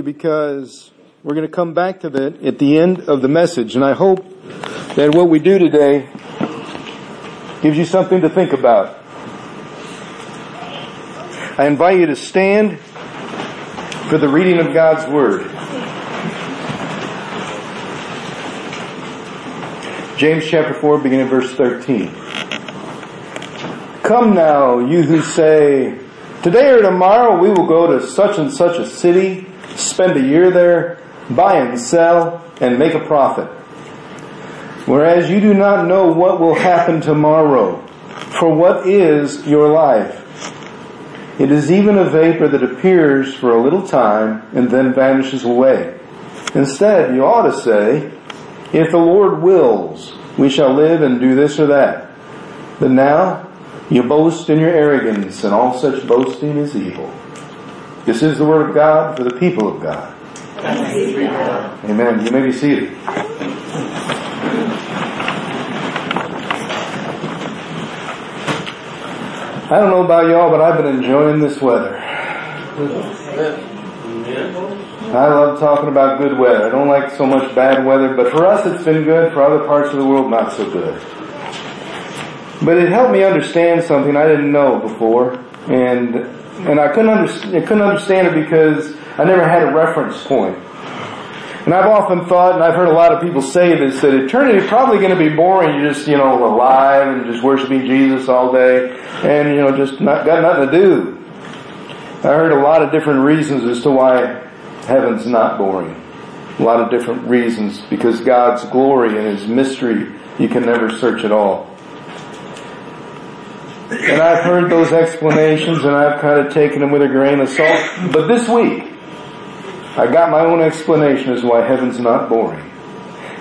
because we're going to come back to that at the end of the message. And I hope that what we do today gives you something to think about. I invite you to stand for the reading of God's Word. James chapter 4, beginning verse 13. Come now, you who say, Today or tomorrow we will go to such and such a city, spend a year there, buy and sell, and make a profit. Whereas you do not know what will happen tomorrow, for what is your life? It is even a vapor that appears for a little time and then vanishes away. Instead, you ought to say, if the Lord wills, we shall live and do this or that. But now, you boast in your arrogance, and all such boasting is evil. This is the word of God for the people of God. Amen. You may be seated. I don't know about y'all, but I've been enjoying this weather. I love talking about good weather. I don't like so much bad weather, but for us it's been good. For other parts of the world, not so good. But it helped me understand something I didn't know before, and and I couldn't understand. I couldn't understand it because I never had a reference point. And I've often thought, and I've heard a lot of people say this, that eternity is probably going to be boring. You're just, you know, alive and just worshiping Jesus all day, and you know, just not got nothing to do. I heard a lot of different reasons as to why heaven's not boring. A lot of different reasons because God's glory and His mystery, you can never search at all. And I've heard those explanations and I've kind of taken them with a grain of salt. But this week, I got my own explanation as to why heaven's not boring.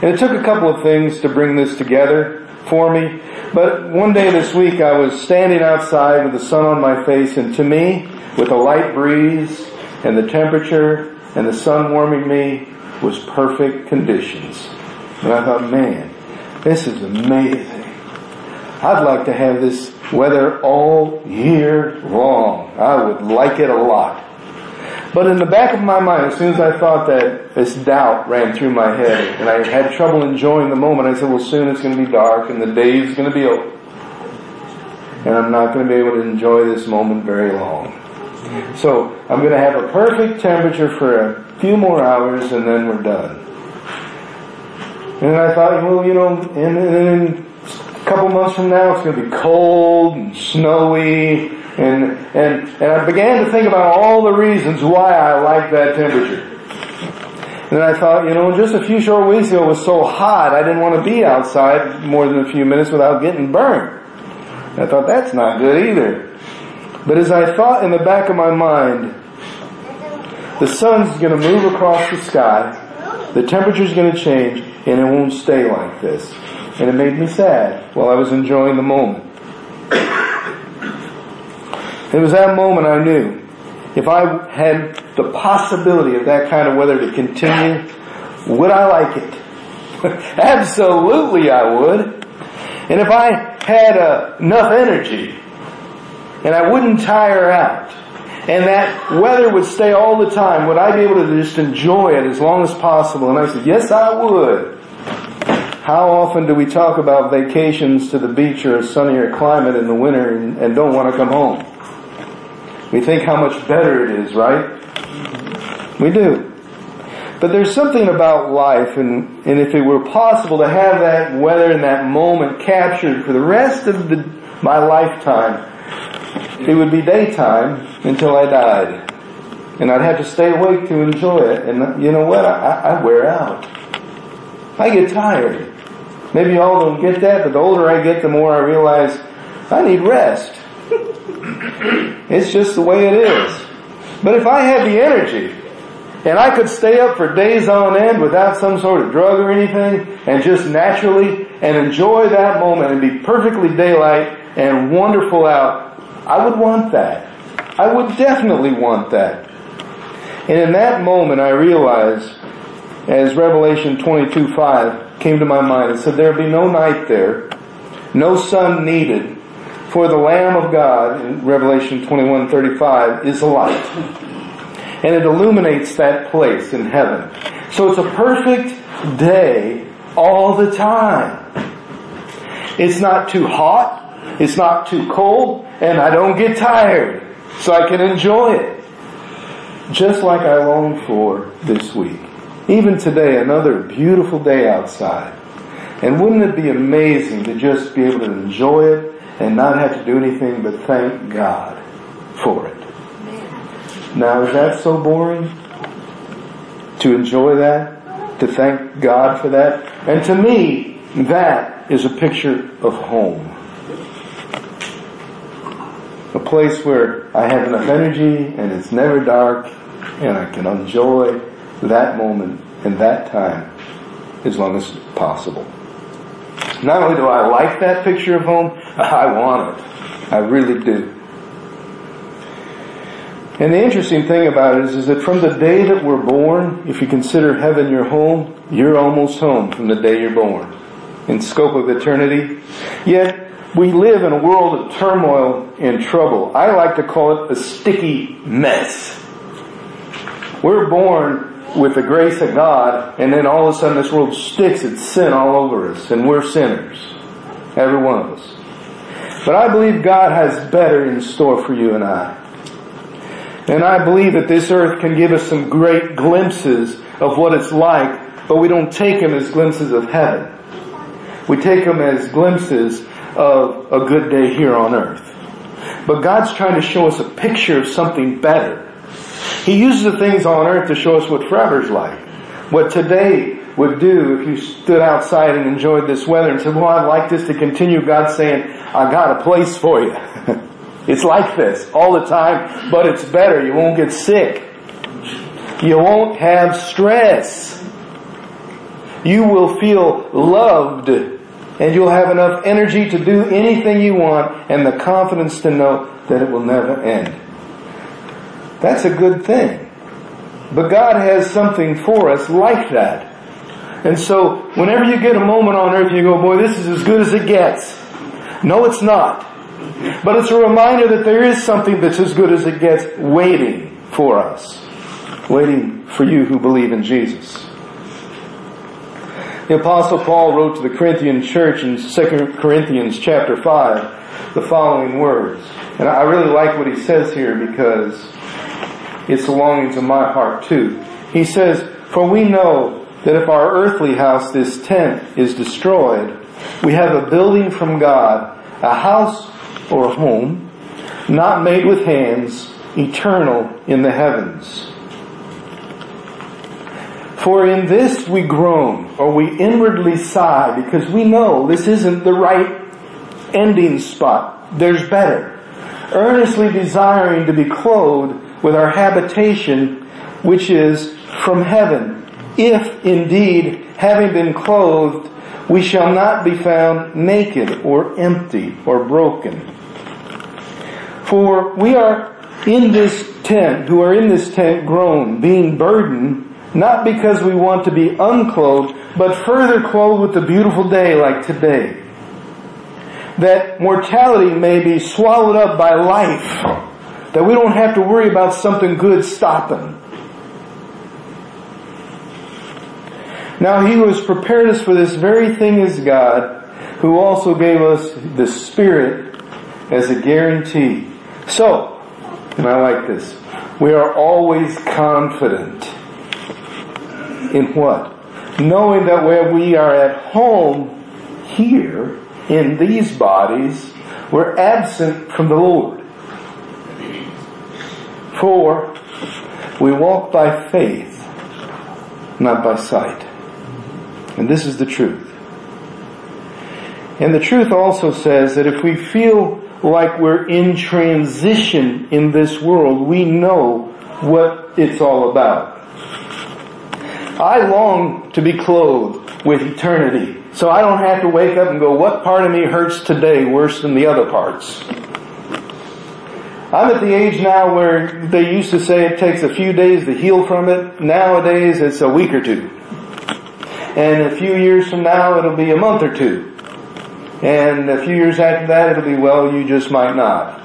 And it took a couple of things to bring this together for me. But one day this week I was standing outside with the sun on my face and to me, with a light breeze and the temperature and the sun warming me was perfect conditions. And I thought, man, this is amazing. I'd like to have this weather all year long. I would like it a lot. But in the back of my mind, as soon as I thought that, this doubt ran through my head, and I had trouble enjoying the moment. I said, well, soon it's going to be dark, and the day is going to be over. And I'm not going to be able to enjoy this moment very long. So, I'm going to have a perfect temperature for a few more hours, and then we're done. And I thought, well, you know, and, and couple months from now it's going to be cold and snowy and, and, and I began to think about all the reasons why I like that temperature. And I thought, you know, just a few short weeks ago it was so hot I didn't want to be outside more than a few minutes without getting burned. I thought that's not good either. But as I thought in the back of my mind, the sun's going to move across the sky, the temperature's going to change, and it won't stay like this. And it made me sad while I was enjoying the moment. It was that moment I knew if I had the possibility of that kind of weather to continue, would I like it? Absolutely I would. And if I had uh, enough energy and I wouldn't tire out and that weather would stay all the time, would I be able to just enjoy it as long as possible? And I said, yes I would. How often do we talk about vacations to the beach or a sunnier climate in the winter and, and don't want to come home? We think how much better it is, right? We do. But there's something about life, and, and if it were possible to have that weather and that moment captured for the rest of the, my lifetime, it would be daytime until I died. And I'd have to stay awake to enjoy it. And you know what? I, I wear out. I get tired. Maybe y'all don't get that, but the older I get, the more I realize I need rest. It's just the way it is. But if I had the energy and I could stay up for days on end without some sort of drug or anything and just naturally and enjoy that moment and be perfectly daylight and wonderful out, I would want that. I would definitely want that. And in that moment I realized as Revelation 22 5 came to my mind, it said there'd be no night there, no sun needed, for the Lamb of God in Revelation 21:35 is the light. and it illuminates that place in heaven. So it's a perfect day all the time. It's not too hot, it's not too cold, and I don't get tired, so I can enjoy it. Just like I long for this week. Even today, another beautiful day outside. And wouldn't it be amazing to just be able to enjoy it and not have to do anything but thank God for it? Now, is that so boring? To enjoy that? To thank God for that? And to me, that is a picture of home. A place where I have enough energy and it's never dark and I can enjoy that moment and that time as long as possible. Not only do I like that picture of home, I want it. I really do. And the interesting thing about it is, is that from the day that we're born, if you consider heaven your home, you're almost home from the day you're born. In scope of eternity. Yet, we live in a world of turmoil and trouble. I like to call it a sticky mess. We're born with the grace of God, and then all of a sudden this world sticks its sin all over us, and we're sinners. Every one of us. But I believe God has better in store for you and I. And I believe that this earth can give us some great glimpses of what it's like, but we don't take them as glimpses of heaven. We take them as glimpses of a good day here on earth. But God's trying to show us a picture of something better. He uses the things on earth to show us what forever's like. What today would do if you stood outside and enjoyed this weather and said, well, I'd like this to continue. God's saying, I got a place for you. it's like this all the time, but it's better. You won't get sick. You won't have stress. You will feel loved and you'll have enough energy to do anything you want and the confidence to know that it will never end. That's a good thing. But God has something for us like that. And so, whenever you get a moment on earth, you go, boy, this is as good as it gets. No, it's not. But it's a reminder that there is something that's as good as it gets waiting for us. Waiting for you who believe in Jesus. The apostle Paul wrote to the Corinthian church in 2 Corinthians chapter 5 the following words. And I really like what he says here because it's longings of my heart too. He says, For we know that if our earthly house, this tent, is destroyed, we have a building from God, a house or home, not made with hands, eternal in the heavens. For in this we groan, or we inwardly sigh, because we know this isn't the right ending spot. There's better. Earnestly desiring to be clothed with our habitation which is from heaven. If indeed, having been clothed, we shall not be found naked or empty or broken. For we are in this tent, who are in this tent groan, being burdened, not because we want to be unclothed, but further clothed with the beautiful day like today. That mortality may be swallowed up by life that we don't have to worry about something good stopping. Now he was prepared us for this very thing as God, who also gave us the Spirit as a guarantee. So, and I like this, we are always confident in what? Knowing that where we are at home here in these bodies, we're absent from the Lord. For we walk by faith, not by sight. And this is the truth. And the truth also says that if we feel like we're in transition in this world, we know what it's all about. I long to be clothed with eternity. So I don't have to wake up and go, what part of me hurts today worse than the other parts? I'm at the age now where they used to say it takes a few days to heal from it. Nowadays it's a week or two. And a few years from now it'll be a month or two. And a few years after that it'll be, well, you just might not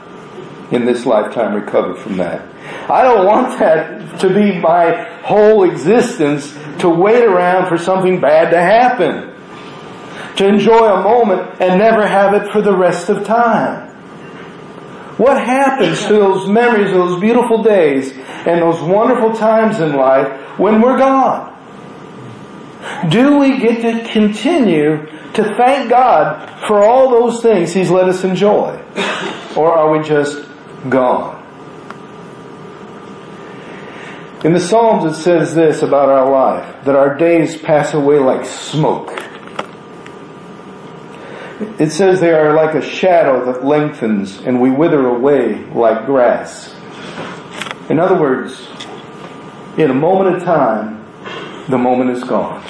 in this lifetime recover from that. I don't want that to be my whole existence to wait around for something bad to happen. To enjoy a moment and never have it for the rest of time. What happens to those memories of those beautiful days and those wonderful times in life when we're gone? Do we get to continue to thank God for all those things He's let us enjoy? Or are we just gone? In the Psalms it says this about our life, that our days pass away like smoke. It says they are like a shadow that lengthens and we wither away like grass. In other words, in a moment of time, the moment is gone.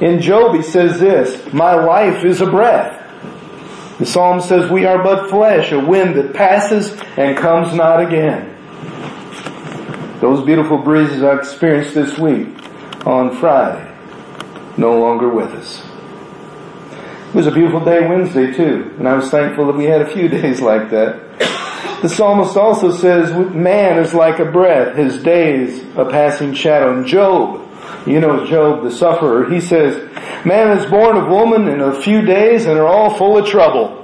In Job he says this, my life is a breath. The Psalm says we are but flesh, a wind that passes and comes not again. Those beautiful breezes I experienced this week on Friday, no longer with us. It was a beautiful day Wednesday too, and I was thankful that we had a few days like that. The psalmist also says, man is like a breath, his days a passing shadow. And Job, you know Job the sufferer, he says, man is born of woman in a few days and are all full of trouble.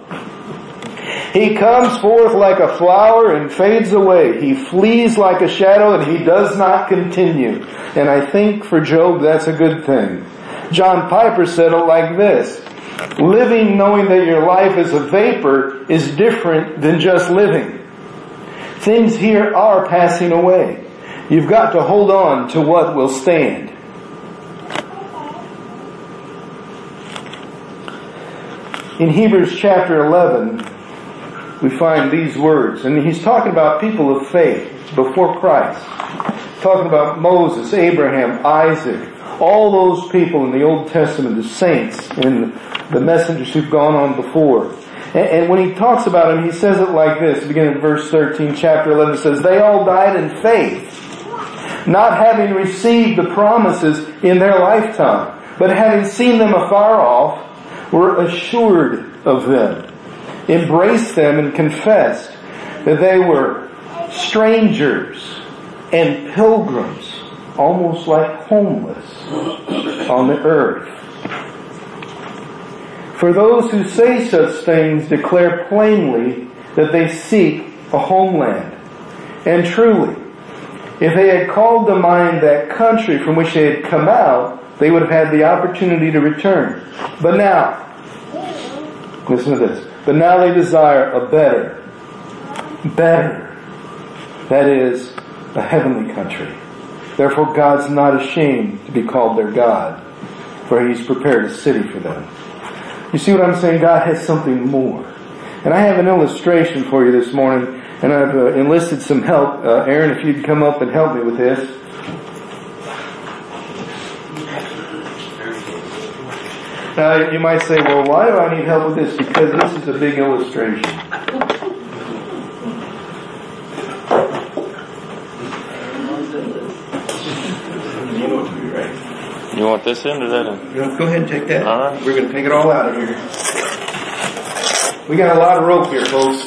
He comes forth like a flower and fades away. He flees like a shadow and he does not continue. And I think for Job that's a good thing. John Piper said it like this. Living knowing that your life is a vapor is different than just living. Things here are passing away. You've got to hold on to what will stand. In Hebrews chapter 11, we find these words. And he's talking about people of faith before Christ. Talking about Moses, Abraham, Isaac, all those people in the Old Testament, the saints and the messengers who've gone on before. And, and when he talks about them, he says it like this, beginning in verse 13, chapter 11, says, They all died in faith, not having received the promises in their lifetime, but having seen them afar off, were assured of them embraced them and confessed that they were strangers and pilgrims, almost like homeless on the earth. For those who say such things declare plainly that they seek a homeland. And truly, if they had called to mind that country from which they had come out, they would have had the opportunity to return. But now, listen to this. But now they desire a better, better, that is, a heavenly country. Therefore God's not ashamed to be called their God, for He's prepared a city for them. You see what I'm saying? God has something more. And I have an illustration for you this morning, and I've uh, enlisted some help. Uh, Aaron, if you'd come up and help me with this. Now you might say, well, why do I need help with this? Because this is a big illustration. You want this end or that end? go ahead and take that. All right. We're going to take it all out of here. We got a lot of rope here, folks.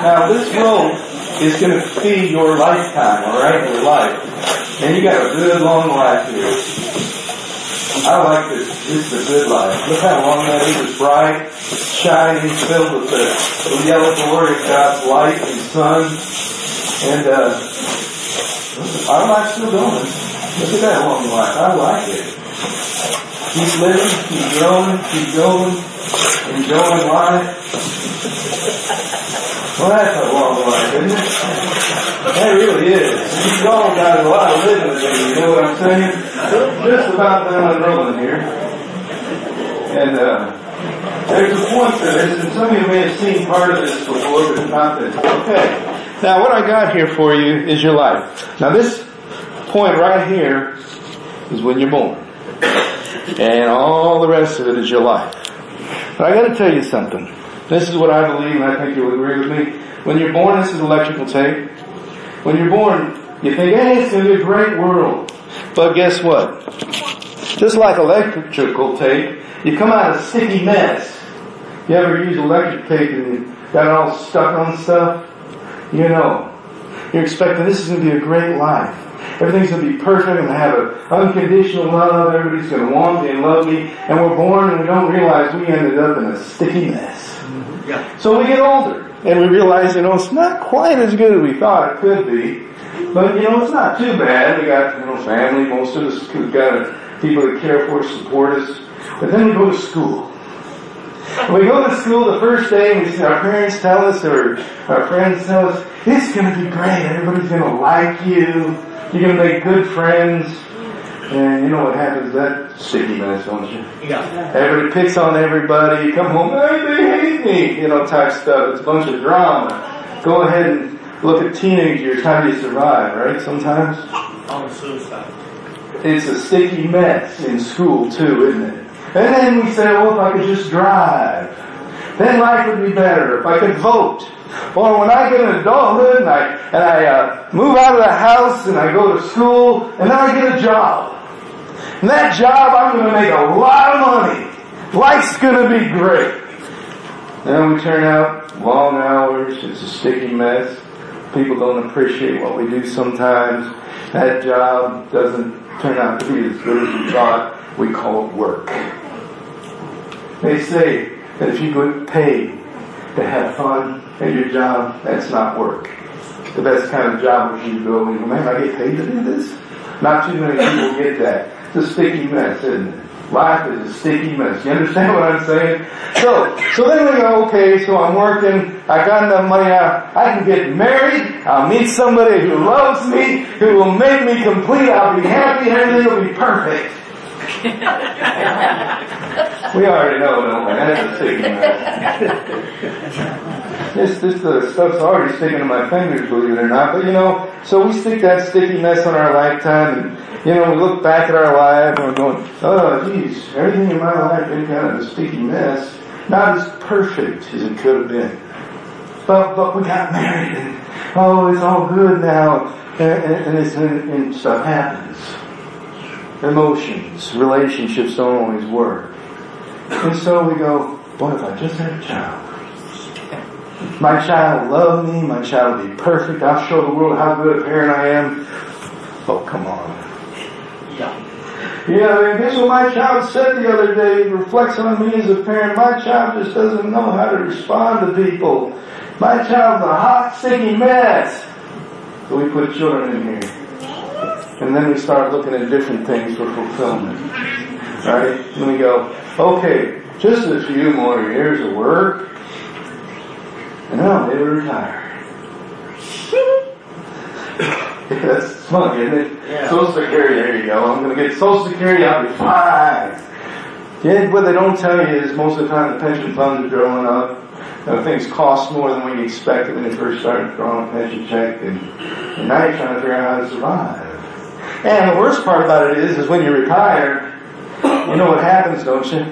Now this rope is going to feed your lifetime, alright, your life. And you got a good long life here. I like this. This is a good life. Look how long that is. It's bright, shining, filled with the, the yellow glory of God's light and sun. And, uh, our life's still going. Look at that long life. I like it. Keep living, keep growing, keep going, enjoying life. Well, that's a long life, isn't it? That really is. You've all got a lot of living to you know what I'm saying? Just about done unrolling here. And, uh, there's a point to this, and some of you may have seen part of this before, but not this. Okay. Now, what I got here for you is your life. Now, this point right here is when you're born. And all the rest of it is your life. But I gotta tell you something. This is what I believe, and I think you'll agree with me. When you're born, this is electrical tape. When you're born, you think, hey, it's to be a great world. But guess what? Just like electrical tape, you come out a sticky mess. You ever use electric tape and you got all stuck on stuff? You know. You're expecting this is going to be a great life. Everything's going to be perfect. I'm going to have an unconditional love. Everybody's going to want me and love me. And we're born and we don't realize we ended up in a sticky mess. Mm-hmm. Yeah. So we get older and we realize, you know, it's not quite as good as we thought it could be. But, you know, it's not too bad. We got, you know, family. Most of us we've got people that care for us, support us. But then we go to school. We go to school the first day and we see our parents tell us or our friends tell us, it's going to be great. Everybody's going to like you. You're going to make good friends. And you know what happens that sticky mess, don't you? Yeah. Everybody picks on everybody. You come home, hey, they hate me, you know, type stuff. It's a bunch of drama. Go ahead and look at teenage years. How do you survive, right? Sometimes. On suicide. It's a sticky mess in school too, isn't it? And then we say, well, if I could just drive, then life would be better. If I could vote. Or when I get in adulthood and I, and I uh, move out of the house and I go to school and then I get a job. And that job, I'm going to make a lot of money. Life's going to be great. Then we turn out long hours. It's a sticky mess. People don't appreciate what we do sometimes. That job doesn't turn out to be as good as we thought. We call it work. They say that if you get paid to have fun at your job, that's not work. The best kind of job would you go and man, I get paid to do this? Not too many people get that. It's a sticky mess, isn't it? Life is a sticky mess. You understand what I'm saying? So, so then we go, okay, so I'm working, I got enough money now, I can get married, I'll meet somebody who loves me, who will make me complete, I'll be happy, and everything will be perfect. we already know, don't we? That's a sticky mess. this, this uh, stuff's already sticking to my fingers, believe it or not. But you know, so we stick that sticky mess on our lifetime, and you know, we look back at our life and we're going, oh, geez, everything in my life been kind of a sticky mess. Not as perfect as it could have been. But, but we got married and, oh, it's all good now. And, and, and, and stuff happens emotions, relationships don't always work. And so we go, what if I just had a child? My child will love me, my child will be perfect, I'll show the world how good a parent I am. Oh, come on. Yeah. Yeah, and guess what my child said the other day, reflects on me as a parent. My child just doesn't know how to respond to people. My child's a hot, sticky mess. So we put children in here. And then we start looking at different things for fulfillment. Right? And we go, okay, just a few more years of work, and then I'll be able to retire. That's fun, isn't it? Yeah. Social Security, there you go. I'm going to get Social Security, I'll be fine. Yeah, what they don't tell you is most of the time the pension funds are growing up. You things cost more than we expected when you first started drawing a pension check, and, and now you're trying to figure out how to survive. And the worst part about it is, is when you retire, you know what happens, don't you?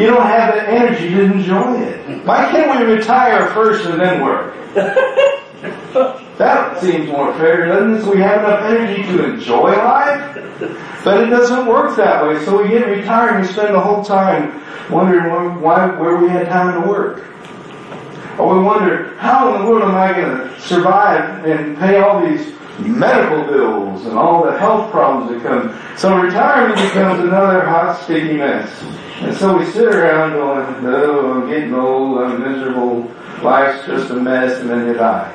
You don't have the energy to enjoy it. Why can't we retire first and then work? That seems more fair, doesn't it? So we have enough energy to enjoy life, but it doesn't work that way. So we get retired and we spend the whole time wondering why, where we had time to work. Or we wonder, how in the world am I going to survive and pay all these medical bills and all the health problems that come. So retirement becomes another hot, sticky mess. And so we sit around going, oh, I'm getting old, I'm miserable, life's just a mess, and then you die.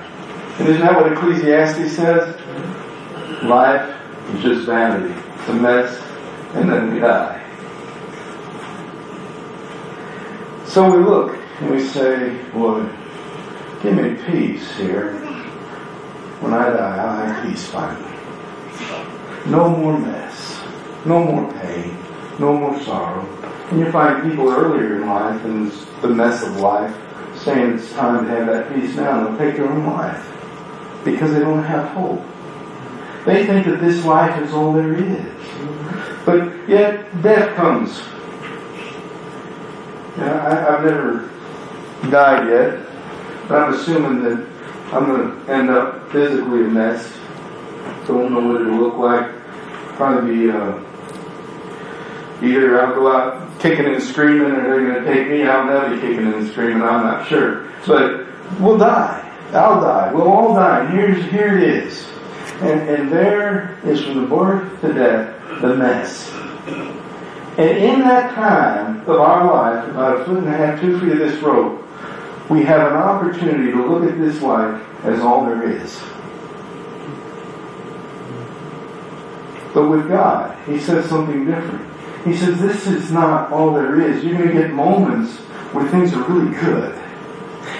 And isn't that what Ecclesiastes says? Life is just vanity. It's a mess, and then we die. So we look and we say, Lord, give me peace here. When I die, I'll have peace finally. No more mess. No more pain. No more sorrow. And you find people earlier in life in the mess of life saying it's time to have that peace now and they'll take their own life because they don't have hope. They think that this life is all there is. But yet death comes. Now, I, have never died yet, but I'm assuming that I'm going to end up physically a mess. Don't know what it'll look like. Probably be uh, Either I'll go out kicking and screaming or they're going to take me they'll be kicking and screaming, I'm not sure. But we'll die. I'll die. We'll all die. Here's, here it is. And, and there is from the birth to death, the mess. And in that time of our life, about a foot and a half, two feet of this rope, we have an opportunity to look at this life as all there is. But with God, He says something different. He says this is not all there is. You're going to get moments where things are really good.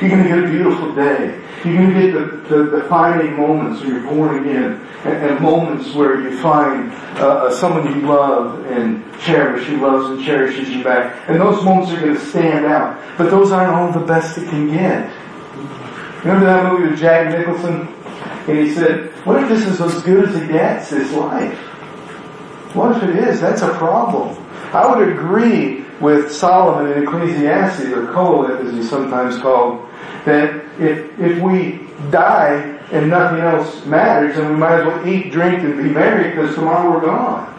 You're going to get a beautiful day. You're going to get the, the defining moments where you're born again and, and moments where you find uh, uh, someone you love and cherish who loves and cherishes you back. And those moments are going to stand out. But those aren't all the best it can get. Remember that movie with Jack Nicholson? And he said, what if this is as good as it gets, this life? What if it is? That's a problem. I would agree with Solomon in Ecclesiastes, or Qoheleth as he's sometimes called, that if, if we die and nothing else matters, then we might as well eat, drink, and be merry because tomorrow we're gone.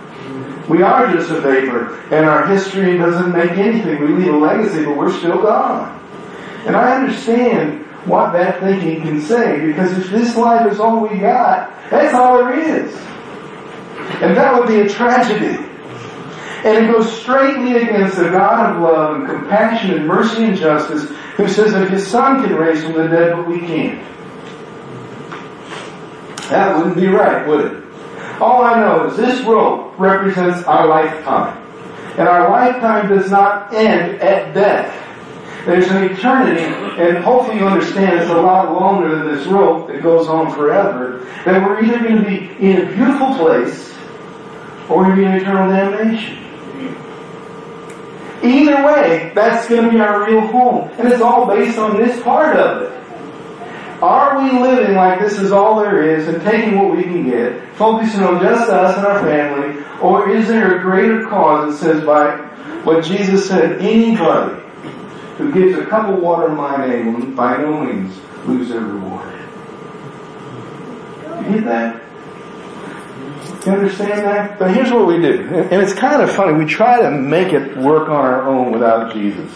We are just a vapor, and our history doesn't make anything. We leave a legacy, but we're still gone. And I understand what that thinking can say, because if this life is all we got, that's all there is. And that would be a tragedy. And it goes straightly against the God of love and compassion and mercy and justice who says that his son can raise from the dead, but we can't. That wouldn't be right, would it? All I know is this rope represents our lifetime. And our lifetime does not end at death. There's an eternity, and hopefully you understand it's a lot longer than this rope that goes on forever, that we're either going to be in a beautiful place or we're going to be in eternal damnation. Either way, that's going to be our real home. And it's all based on this part of it. Are we living like this is all there is and taking what we can get, focusing on just us and our family, or is there a greater cause that says by what Jesus said, anybody who gives a cup of water in my name will by no means lose their reward? You get that? You understand that? But here's what we do. And it's kind of funny. We try to make it work on our own without Jesus.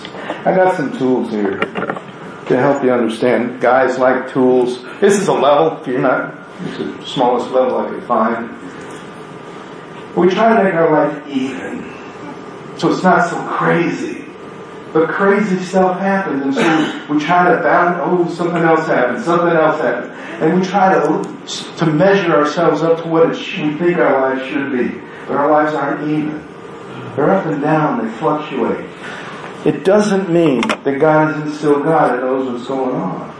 I got some tools here to help you understand. Guys like tools. This is a level. If you're not, it's the smallest level I could find. We try to make our life even. So it's not so crazy. But crazy stuff happens, and so we try to bound, oh, something else happened, something else happened. And we try to, to measure ourselves up to what we think our lives should be. But our lives aren't even. They're up and down, they fluctuate. It doesn't mean that God isn't still God and knows what's going on.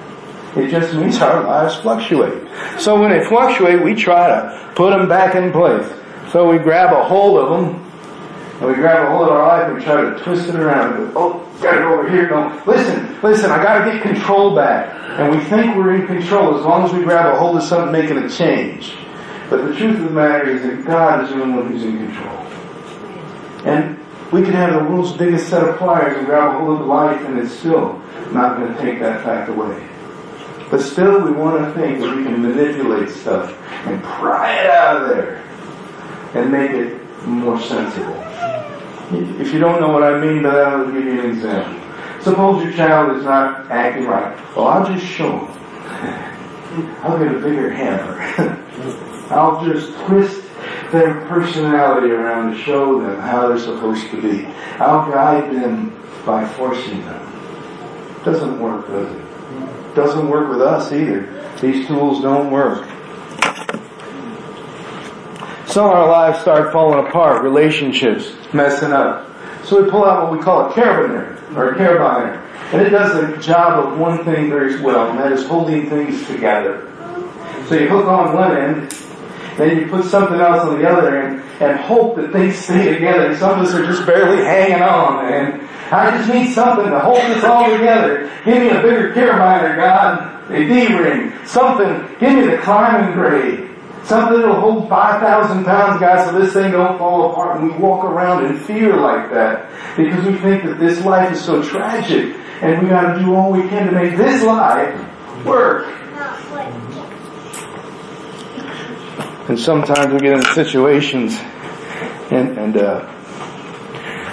It just means our lives fluctuate. So when they fluctuate, we try to put them back in place. So we grab a hold of them and we grab a hold of our life and try to twist it around. And go, oh, gotta go over here. No, listen, listen, I gotta get control back. And we think we're in control as long as we grab a hold of something making a change. But the truth of the matter is that God is the only one who's in control. And we can have the world's biggest set of pliers and grab a hold of life and it's still not going to take that fact away. But still we want to think that we can manipulate stuff and pry it out of there and make it more sensible. If you don't know what I mean by that, I'll give you an example. Suppose your child is not acting right. Well, I'll just show them. I'll get a bigger hammer. I'll just twist their personality around to show them how they're supposed to be. I'll guide them by forcing them. Doesn't work, does it? Doesn't work with us either. These tools don't work. Some of our lives start falling apart, relationships messing up. So we pull out what we call a carabiner, or a carabiner. And it does the job of one thing very well, and that is holding things together. So you hook on one end, then you put something else on the other end, and hope that things stay together. Some of us are just barely hanging on, and I just need something to hold this all together. Give me a bigger carabiner, God, a D-ring, something. Give me the climbing grade. Something that'll hold 5,000 pounds, guys, so this thing don't fall apart. And we walk around in fear like that because we think that this life is so tragic and we gotta do all we can to make this life work. And sometimes we get in situations and, and uh,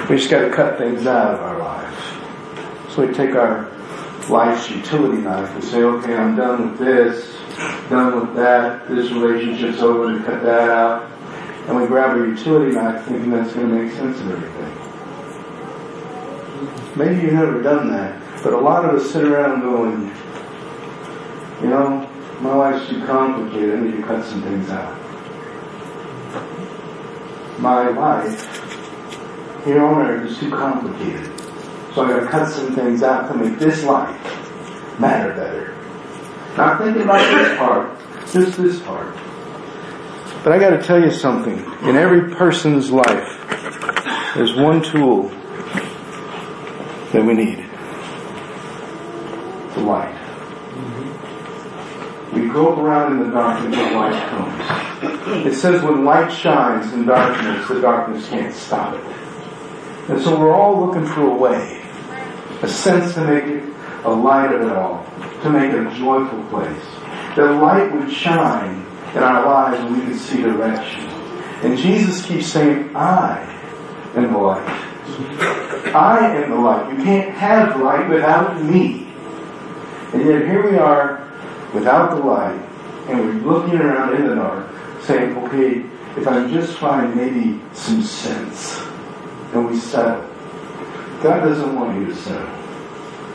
We just got to cut things out of our lives. So we take our life's utility knife and say, okay, I'm done with this, done with that, this relationship's over, and cut that out. And we grab a utility knife thinking that's going to make sense of everything. Maybe you've never done that, but a lot of us sit around going, you know, my life's too complicated, I need to cut some things out. My life here on earth is too complicated. So I gotta cut some things out to make this life matter better. Not thinking about this part, just this part. But I gotta tell you something. In every person's life, there's one tool that we need. The light. We grope around in the darkness when light comes. It says when light shines in darkness, the darkness can't stop it. And so we're all looking for a way, a sense to make it a light of it all, to make a joyful place. That light would shine in our lives and we could see direction. And Jesus keeps saying, I am the light. I am the light. You can't have light without me. And yet here we are without the light and we're looking around in the dark saying, okay, if I just find maybe some sense and we settle. God doesn't want you to settle.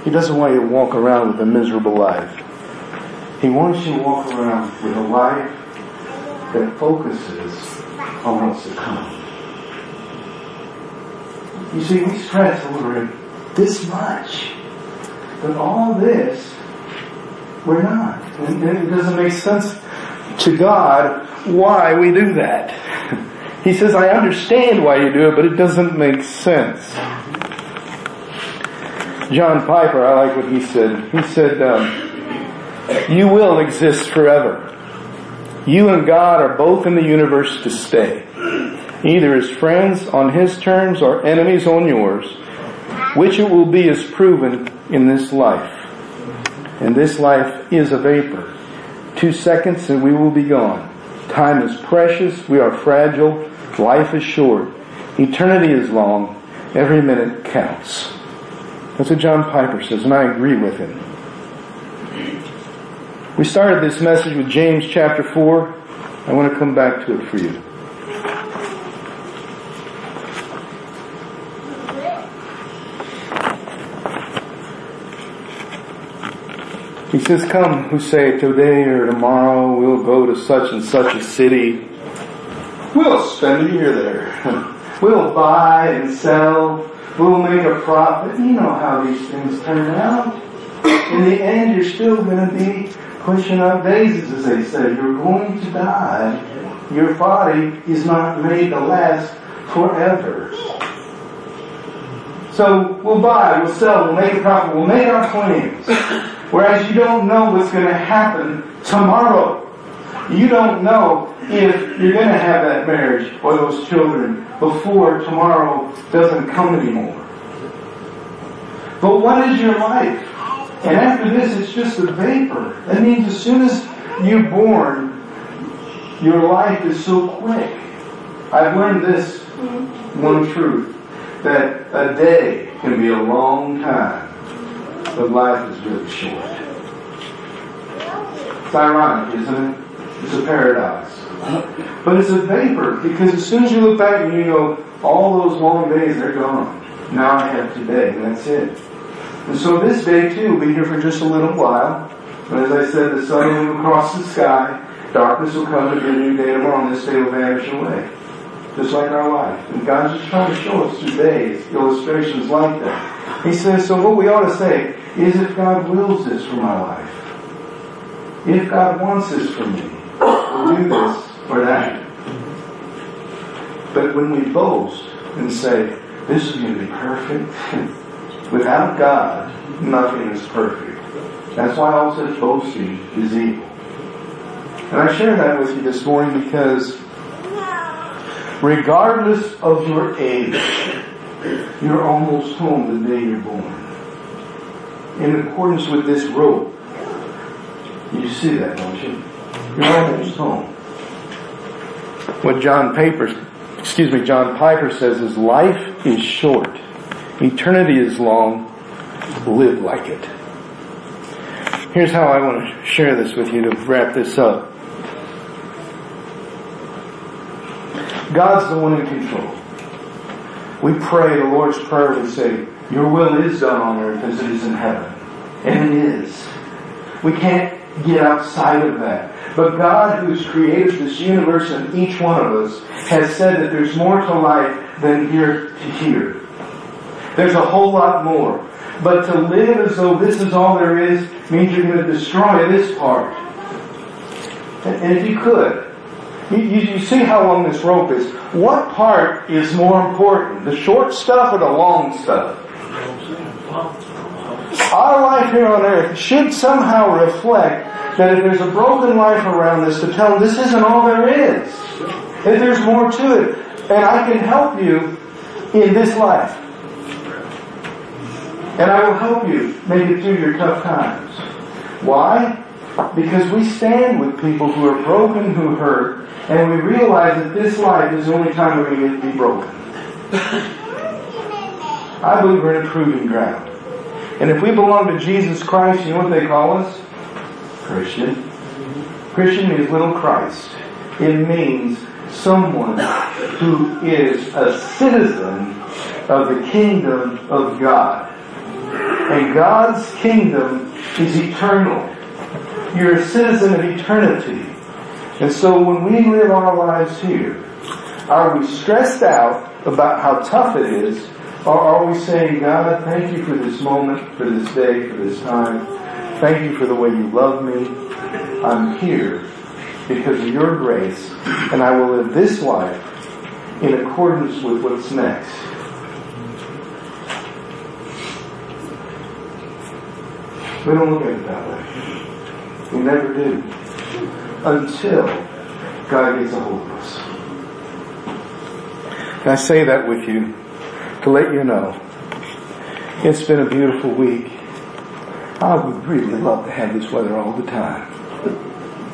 He doesn't want you to walk around with a miserable life. He wants you to walk around with a life that focuses on what's to come. You see, we stress over it this much. But all this, we're not. And it doesn't make sense to God why we do that. He says, I understand why you do it, but it doesn't make sense. John Piper, I like what he said. He said, um, you will exist forever. You and God are both in the universe to stay. Either as friends on His terms or enemies on yours. Which it will be is proven in this life. And this life is a vapor. Two seconds and we will be gone. Time is precious. We are fragile. Life is short. Eternity is long. Every minute counts. That's what John Piper says, and I agree with him. We started this message with James chapter 4. I want to come back to it for you. He says, come who say today or tomorrow we'll go to such and such a city. We'll spend a year there. We'll buy and sell. We'll make a profit. You know how these things turn out. In the end, you're still going to be pushing up daisies, as they say. You're going to die. Your body is not made to last forever. So we'll buy, we'll sell, we'll make a profit, we'll make our plans. Whereas you don't know what's going to happen tomorrow. You don't know if you're going to have that marriage or those children before tomorrow doesn't come anymore. But what is your life? And after this, it's just a vapor. That means as soon as you're born, your life is so quick. I've learned this one truth, that a day can be a long time, but life is really short. It's ironic, isn't it? It's a paradox. But it's a vapor because as soon as you look back and you go, all those long days, they're gone. Now I have today, and that's it. And so this day too will be here for just a little while. And as I said, the sun will cross the sky, darkness will come, and a new day tomorrow, and this day will vanish away. Just like our life. And God's just trying to show us through days, illustrations like that. He says, so what we ought to say is if God wills this for my life, if God wants this for me, we'll do this or that. But when we boast and say, this is going to be perfect, without God, nothing is perfect. That's why all such boasting is evil. And I share that with you this morning because regardless of your age, you're almost home the day you're born. In accordance with this rule, you see that, don't you? You're almost home. What John Piper, excuse me, John Piper says is life is short. Eternity is long. Live like it. Here's how I want to share this with you to wrap this up. God's the one in control. We pray the Lord's Prayer, we say, Your will is done on earth as it is in heaven. And it is. We can't get outside of that. But God, who's created this universe and each one of us, has said that there's more to life than here to here. There's a whole lot more. But to live as though this is all there is means you're going to destroy this part. And if you could, you, you, see how long this rope is. What part is more important? The short stuff or the long stuff? Our life here on earth should somehow reflect that if there's a broken life around this, to tell them this isn't all there is. That there's more to it. And I can help you in this life. And I will help you make it through your tough times. Why? Because we stand with people who are broken, who hurt, and we realize that this life is the only time we're going to be broken. I believe we're in a proving ground. And if we belong to Jesus Christ, you know what they call us? Christian. Christian means little Christ. It means someone who is a citizen of the kingdom of God. And God's kingdom is eternal. You're a citizen of eternity. And so when we live our lives here, are we stressed out about how tough it is? Or are we saying, God, thank you for this moment, for this day, for this time. Thank you for the way you love me. I'm here because of your grace, and I will live this life in accordance with what's next. We don't look at it that way. We never do. Until God gets a hold of us. And I say that with you to let you know it's been a beautiful week. I would really love to have this weather all the time.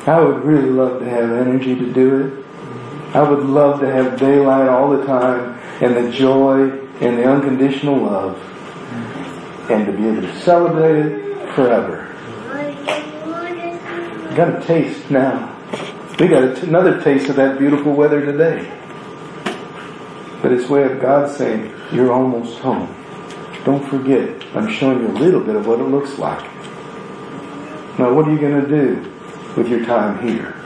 I would really love to have energy to do it. I would love to have daylight all the time and the joy and the unconditional love and to be able to celebrate it forever. Got a taste now. We got another taste of that beautiful weather today. But it's way of God saying, you're almost home. Don't forget, I'm showing you a little bit of what it looks like. Now what are you going to do with your time here?